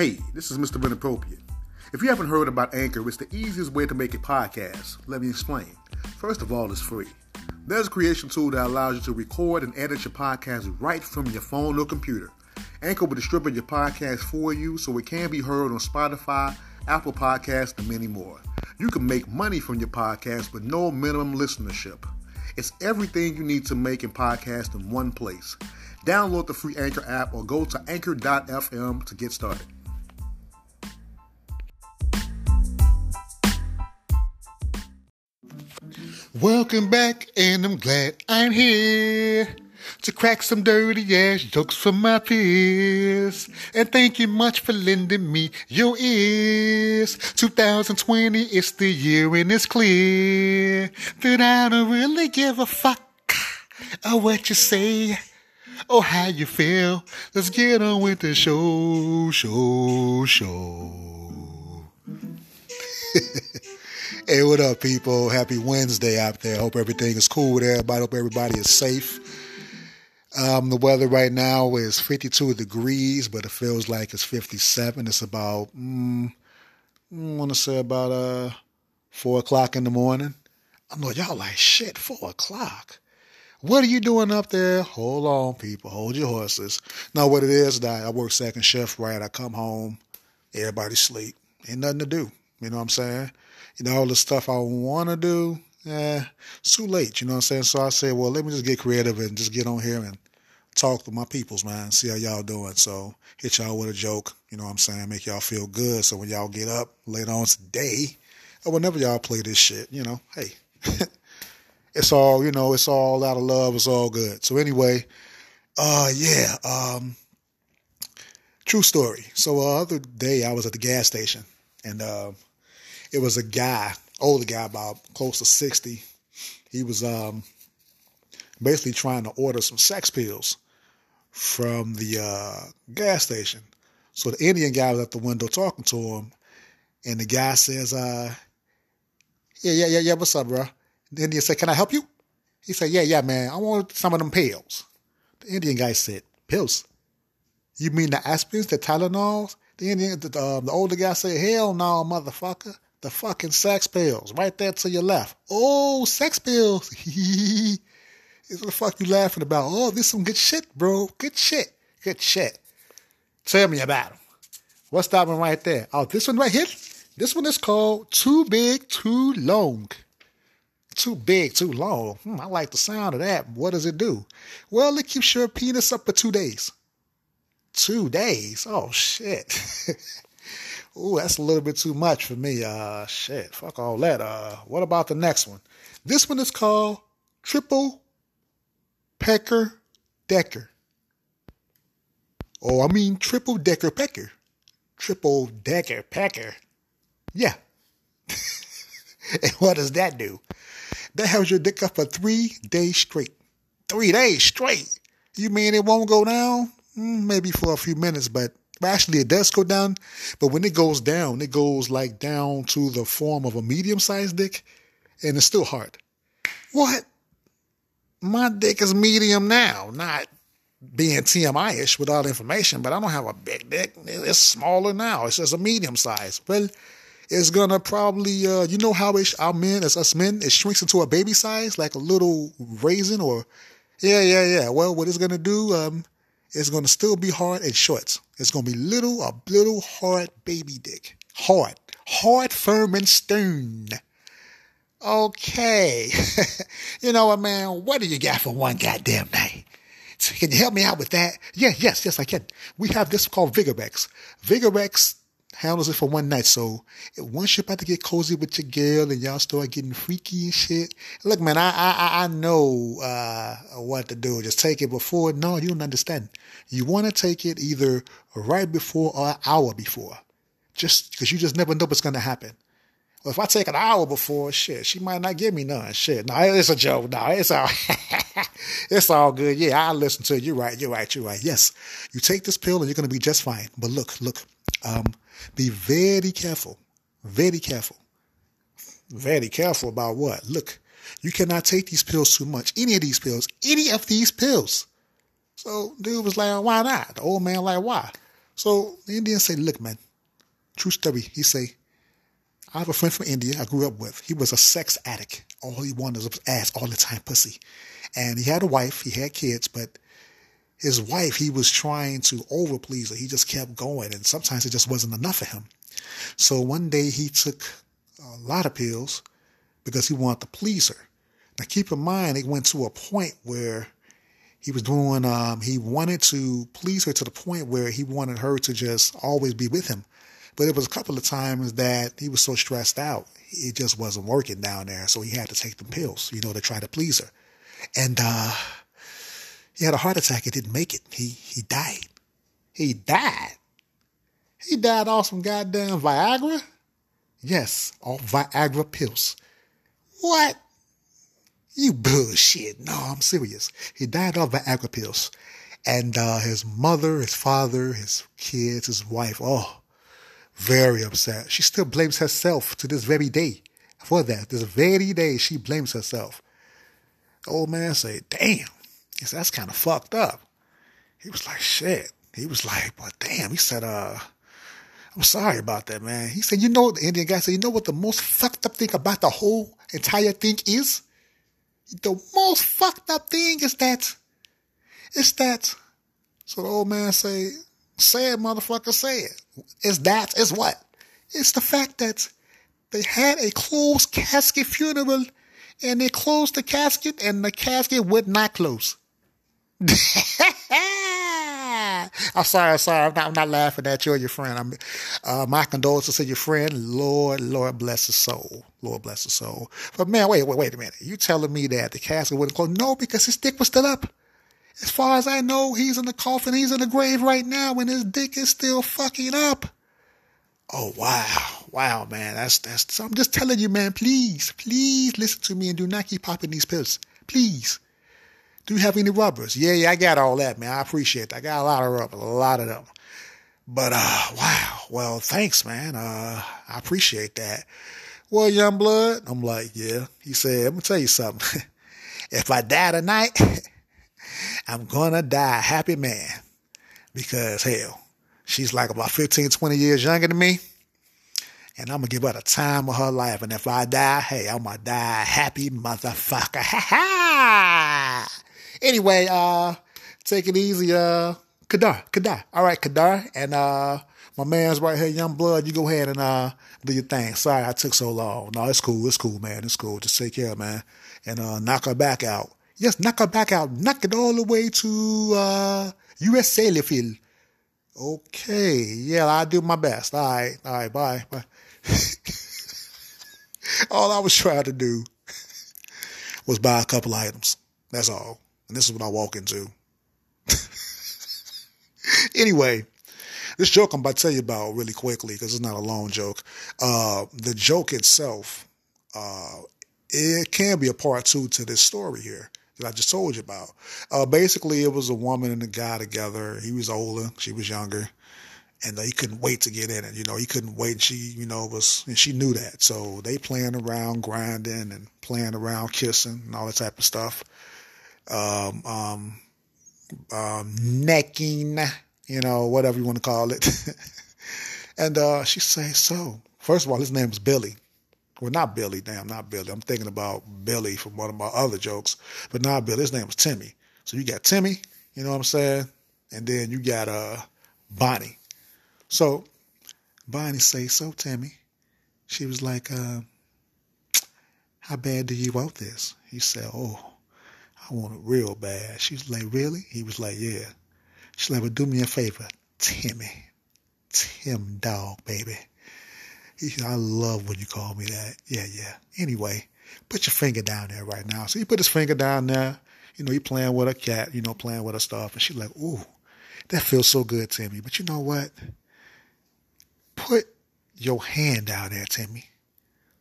Hey, this is Mr. Inappropriate. If you haven't heard about Anchor, it's the easiest way to make a podcast. Let me explain. First of all, it's free. There's a creation tool that allows you to record and edit your podcast right from your phone or computer. Anchor will distribute your podcast for you so it can be heard on Spotify, Apple Podcasts, and many more. You can make money from your podcast with no minimum listenership. It's everything you need to make a podcast in one place. Download the free Anchor app or go to anchor.fm to get started. Welcome back, and I'm glad I'm here to crack some dirty ass jokes from my peers. And thank you much for lending me your ears. 2020 is the year and it's clear that I don't really give a fuck of what you say or how you feel. Let's get on with the show, show, show. Hey, what up, people? Happy Wednesday out there. Hope everything is cool with everybody. Hope everybody is safe. Um, the weather right now is 52 degrees, but it feels like it's 57. It's about, mm, I want to say about uh, 4 o'clock in the morning. I know y'all like, shit, 4 o'clock. What are you doing up there? Hold on, people. Hold your horses. Now, what it is, I work second shift, right? I come home, everybody sleep. Ain't nothing to do. You know what I'm saying? You know, all the stuff I want to do, yeah, it's too late. You know what I'm saying? So I say, well, let me just get creative and just get on here and talk to my peoples, man. See how y'all doing. So hit y'all with a joke. You know what I'm saying? Make y'all feel good. So when y'all get up later on today, or whenever y'all play this shit, you know, hey, it's all you know. It's all out of love. It's all good. So anyway, uh, yeah. Um, true story. So uh, other day I was at the gas station and uh, it was a guy older guy, about close to 60. He was um, basically trying to order some sex pills from the uh, gas station. So the Indian guy was at the window talking to him, and the guy says, uh, "Yeah, yeah, yeah, yeah. What's up, bro?" The Indian said, "Can I help you?" He said, "Yeah, yeah, man. I want some of them pills." The Indian guy said, "Pills? You mean the aspirins, the Tylenols?" The Indian, the, the older guy said, "Hell no, motherfucker." The fucking sex pills right there to your left. Oh, sex pills. what the fuck you laughing about? Oh, this some good shit, bro. Good shit. Good shit. Tell me about them. What's that one right there? Oh, this one right here? This one is called Too Big, Too Long. Too big, too long. Hmm, I like the sound of that. What does it do? Well, it keeps your penis up for two days. Two days? Oh, shit. Ooh, that's a little bit too much for me. Uh, shit, fuck all that. Uh, what about the next one? This one is called Triple Pecker Decker. Oh, I mean Triple Decker Pecker. Triple Decker Pecker. Yeah. and what does that do? That has your dick up for three days straight. Three days straight. You mean it won't go down? Mm, maybe for a few minutes, but Actually, it does go down, but when it goes down, it goes like down to the form of a medium sized dick, and it's still hard. What? My dick is medium now, not being TMI ish with all the information, but I don't have a big dick. It's smaller now. It's just a medium size. Well, it's gonna probably, uh, you know how it, our men, as us men, it shrinks into a baby size, like a little raisin or, yeah, yeah, yeah. Well, what it's gonna do, um, it's going to still be hard and shorts. It's going to be little, a little hard baby dick. Hard. Hard, firm, and stern. Okay. you know what, man? What do you got for one goddamn night? Can you help me out with that? Yeah, yes, yes, I can. We have this called Vigorex. Vigorex handles it for one night. So once you're about to get cozy with your girl and y'all start getting freaky and shit, look, man, I I I know uh, what to do. Just take it before. No, you don't understand. You want to take it either right before or an hour before, just because you just never know what's gonna happen. Well, if I take an hour before, shit, she might not give me none. Shit, no, it's a joke. No, it's all, it's all good. Yeah, I listen to you. You're right. You're right. You're right. Yes, you take this pill and you're gonna be just fine. But look, look, um, be very careful, very careful, very careful about what? Look, you cannot take these pills too much. Any of these pills, any of these pills. So dude was like, why not? The old man like, why? So the Indian say, look, man, true story. He say, I have a friend from India I grew up with. He was a sex addict. All he wanted was ass all the time, pussy. And he had a wife, he had kids, but his wife, he was trying to overplease her. He just kept going, and sometimes it just wasn't enough for him. So one day he took a lot of pills because he wanted to please her. Now keep in mind, it went to a point where he was doing, um, he wanted to please her to the point where he wanted her to just always be with him. But it was a couple of times that he was so stressed out, it just wasn't working down there. So he had to take the pills, you know, to try to please her. And, uh, he had a heart attack. He didn't make it. He, he died. He died. He died off some goddamn Viagra. Yes, off Viagra pills. What? You bullshit. No, I'm serious. He died off Viagra pills. And uh, his mother, his father, his kids, his wife, oh, very upset. She still blames herself to this very day for that. This very day, she blames herself. The old man said, damn, he said, that's kind of fucked up. He was like, shit. He was like, but damn, he said, uh, I'm sorry about that, man. He said, you know, the Indian guy said, you know what the most fucked up thing about the whole entire thing is? The most fucked up thing is that, is that, so the old man say, say it, motherfucker, say it. It's that, it's what? It's the fact that they had a closed casket funeral and they closed the casket and the casket would not close. I'm sorry, I'm sorry. I'm not, I'm not laughing at you or your friend. I'm, uh, my condolences to your friend. Lord, Lord bless his soul. Lord bless his soul. But man, wait, wait, wait a minute. You telling me that the casket wouldn't close? No, because his dick was still up. As far as I know, he's in the coffin. He's in the grave right now and his dick is still fucking up. Oh, wow. Wow, man. That's, that's, I'm just telling you, man, please, please listen to me and do not keep popping these pills. Please. Do you have any rubbers? Yeah, yeah, I got all that, man. I appreciate that. I got a lot of rubbers, a lot of them. But, uh, wow. Well, thanks, man. Uh, I appreciate that. Well, young blood, I'm like, yeah. He said, I'm gonna tell you something. if I die tonight, I'm gonna die a happy man. Because hell, she's like about 15, 20 years younger than me. And I'm gonna give her the time of her life. And if I die, hey, I'm gonna die a happy motherfucker. Ha ha! Anyway, uh, take it easy, uh, Kadar, Kadar. All right, Kadar. And, uh, my man's right here, Young Blood, you go ahead and, uh, do your thing. Sorry I took so long. No, it's cool. It's cool, man. It's cool. Just take care, man. And, uh, knock her back out. Yes, knock her back out. Knock it all the way to, uh, US Cellular Field. Okay. Yeah, I'll do my best. All right. All right. Bye. Bye. all I was trying to do was buy a couple items. That's all. And this is what I walk into. anyway, this joke I'm about to tell you about really quickly because it's not a long joke. Uh, the joke itself, uh, it can be a part two to this story here that I just told you about. Uh, basically, it was a woman and a guy together. He was older, she was younger, and he couldn't wait to get in it. You know, he couldn't wait. She, you know, was and she knew that. So they playing around, grinding, and playing around, kissing, and all that type of stuff um, um, um, necking, you know, whatever you want to call it. and uh, she says, so, first of all, his name is Billy. Well, not Billy, damn, not Billy. I'm thinking about Billy from one of my other jokes, but not Billy. His name was Timmy. So you got Timmy, you know what I'm saying? And then you got uh, Bonnie. So Bonnie say, so Timmy, she was like, uh, how bad do you want this? He said, oh, I want it real bad. She was like, really? He was like, yeah. She's like, well, do me a favor. Timmy. Tim dog, baby. He said, I love when you call me that. Yeah, yeah. Anyway, put your finger down there right now. So he put his finger down there. You know, he playing with a cat, you know, playing with her stuff. And she's like, ooh, that feels so good, Timmy. But you know what? Put your hand down there, Timmy.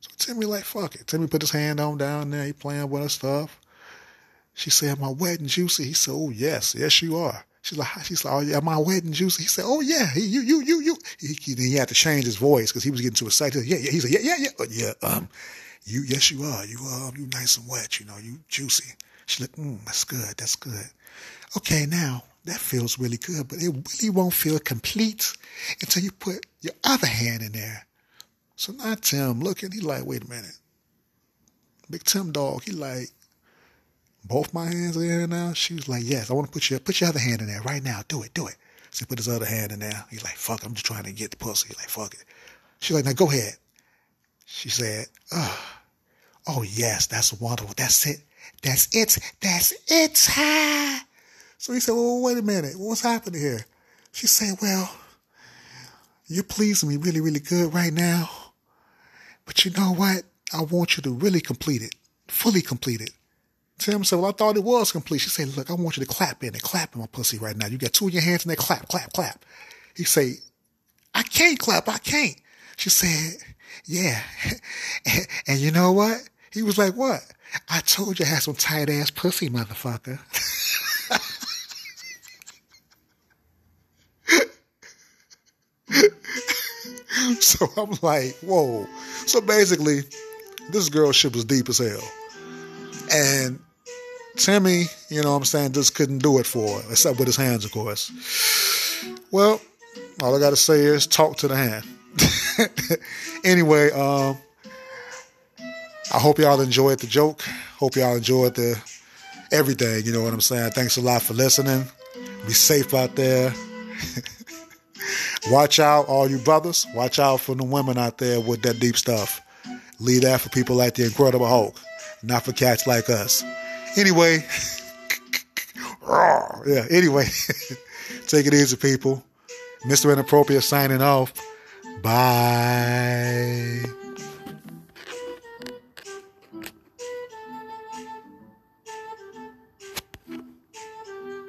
So Timmy like, fuck it. Timmy put his hand on down there. He playing with her stuff. She said, Am I wet and juicy? He said, Oh, yes, yes, you are. She's like, she's like, oh, yeah, am I wet and juicy? He said, oh, yeah, you, you, you, you. He, he, he had to change his voice because he was getting too excited. Yeah, yeah. He said, yeah, yeah, yeah. yeah, um, you, yes, you are. You, um, you nice and wet. You know, you juicy. She's like, mm, that's good, that's good. Okay, now that feels really good, but it really won't feel complete until you put your other hand in there. So now Tim looking, he like, wait a minute. Big Tim dog, he like, both my hands are in there now? She was like, yes, I want to put your, put your other hand in there right now. Do it, do it. So he put his other hand in there. He's like, fuck, I'm just trying to get the pussy. He's like, fuck it. She's like, now go ahead. She said, oh, oh yes, that's wonderful. That's it. That's it. That's it. So he said, well, wait a minute. What's happening here? She said, well, you're pleasing me really, really good right now. But you know what? I want you to really complete it, fully complete it. Tim said, well, I thought it was complete. She said, look, I want you to clap in it, clap in my pussy right now. You got two of your hands in there, clap, clap, clap. He said, I can't clap, I can't. She said, yeah. and you know what? He was like, what? I told you I had some tight ass pussy, motherfucker. so I'm like, whoa. So basically, this girl shit was deep as hell. And Timmy, you know what I'm saying, just couldn't do it for her, except with his hands, of course. Well, all I got to say is talk to the hand. anyway, um, I hope y'all enjoyed the joke. Hope y'all enjoyed the everything. You know what I'm saying? Thanks a lot for listening. Be safe out there. Watch out, all you brothers. Watch out for the women out there with that deep stuff. Leave that for people like the Incredible Hulk, not for cats like us. Anyway, yeah, anyway, take it easy, people. Mr. Inappropriate signing off. Bye.